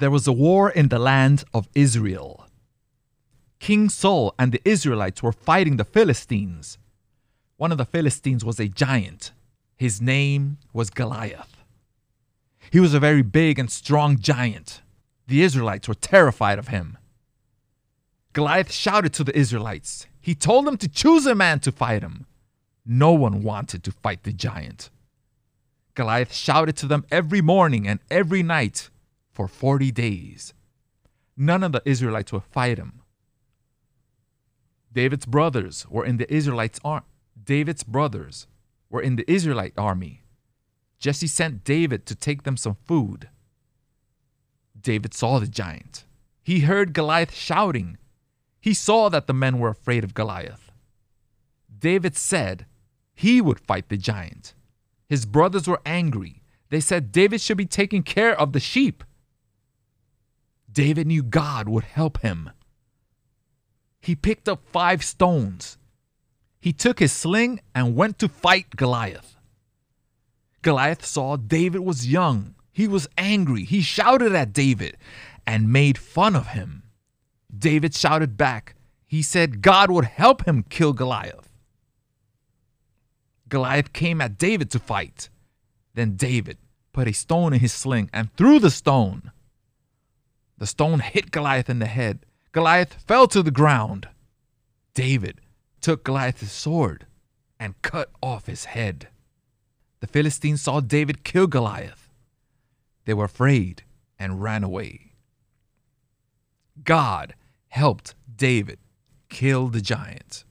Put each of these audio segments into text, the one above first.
there was a war in the land of Israel. King Saul and the Israelites were fighting the Philistines. One of the Philistines was a giant. His name was Goliath. He was a very big and strong giant. The Israelites were terrified of him. Goliath shouted to the Israelites. He told them to choose a man to fight him. No one wanted to fight the giant. Goliath shouted to them every morning and every night for 40 days. None of the Israelites would fight him. David's brothers were in the Israelites army. David's brothers were in the Israelite army. Jesse sent David to take them some food. David saw the giant. He heard Goliath shouting. He saw that the men were afraid of Goliath. David said he would fight the giant. His brothers were angry. They said David should be taking care of the sheep. David knew God would help him. He picked up five stones. He took his sling and went to fight Goliath. Goliath saw David was young. He was angry. He shouted at David and made fun of him. David shouted back. He said God would help him kill Goliath. Goliath came at David to fight. Then David put a stone in his sling and threw the stone. The stone hit Goliath in the head. Goliath fell to the ground. David took Goliath's sword and cut off his head. The Philistines saw David kill Goliath. They were afraid and ran away. God helped David kill the giant.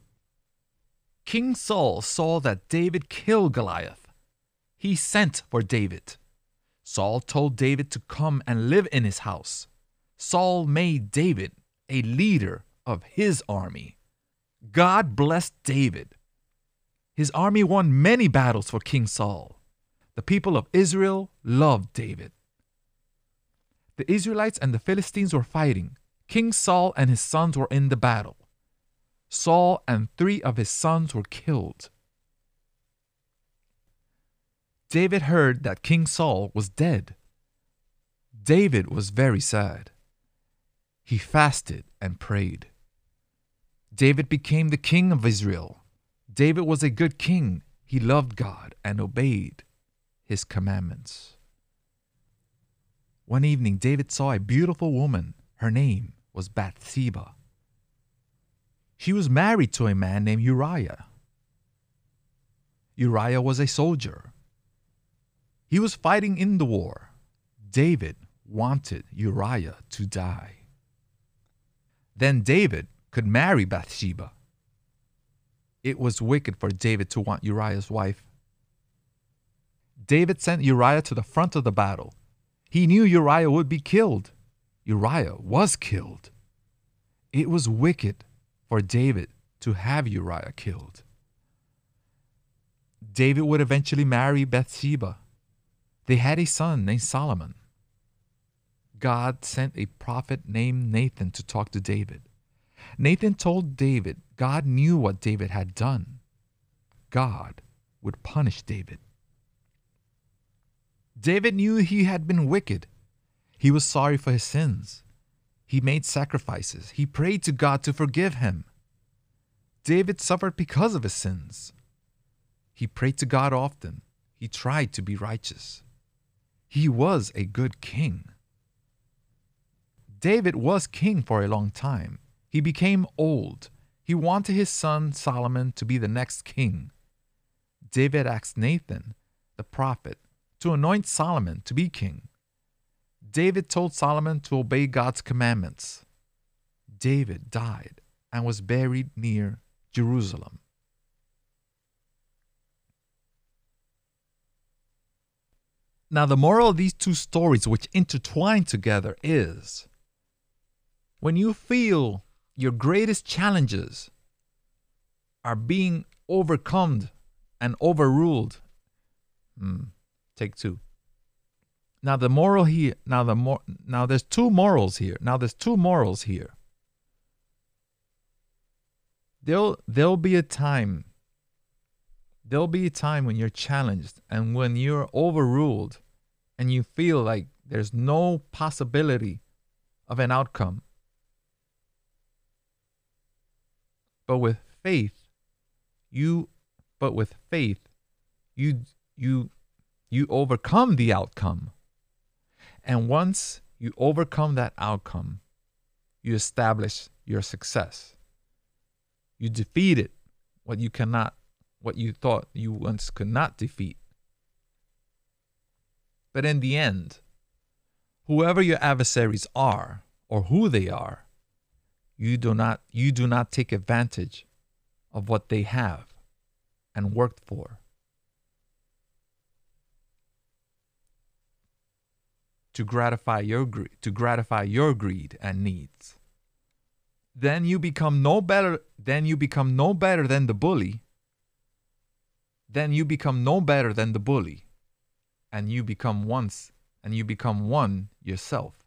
King Saul saw that David killed Goliath. He sent for David. Saul told David to come and live in his house. Saul made David a leader of his army. God blessed David. His army won many battles for King Saul. The people of Israel loved David. The Israelites and the Philistines were fighting. King Saul and his sons were in the battle. Saul and three of his sons were killed. David heard that King Saul was dead. David was very sad. He fasted and prayed. David became the king of Israel. David was a good king. He loved God and obeyed his commandments. One evening, David saw a beautiful woman. Her name was Bathsheba. She was married to a man named Uriah. Uriah was a soldier. He was fighting in the war. David wanted Uriah to die. Then David could marry Bathsheba. It was wicked for David to want Uriah's wife. David sent Uriah to the front of the battle. He knew Uriah would be killed. Uriah was killed. It was wicked for David to have Uriah killed. David would eventually marry Bathsheba. They had a son named Solomon. God sent a prophet named Nathan to talk to David. Nathan told David God knew what David had done. God would punish David. David knew he had been wicked. He was sorry for his sins. He made sacrifices. He prayed to God to forgive him. David suffered because of his sins. He prayed to God often. He tried to be righteous. He was a good king. David was king for a long time. He became old. He wanted his son Solomon to be the next king. David asked Nathan, the prophet, to anoint Solomon to be king. David told Solomon to obey God's commandments. David died and was buried near Jerusalem. Now, the moral of these two stories, which intertwine together, is when you feel your greatest challenges are being overcome and overruled. Hmm, take two. Now the moral here. Now the more. Now there's two morals here. Now there's two morals here. There'll there'll be a time. There'll be a time when you're challenged and when you're overruled, and you feel like There's no possibility of an outcome. But with faith, you but with faith, you you you overcome the outcome. And once you overcome that outcome, you establish your success. You defeated what you cannot, what you thought you once could not defeat. But in the end, whoever your adversaries are or who they are, you do not you do not take advantage of what they have and worked for. To gratify your greed, to gratify your greed and needs. Then you become no better then you become no better than the bully. Then you become no better than the bully. And you become once and you become one yourself.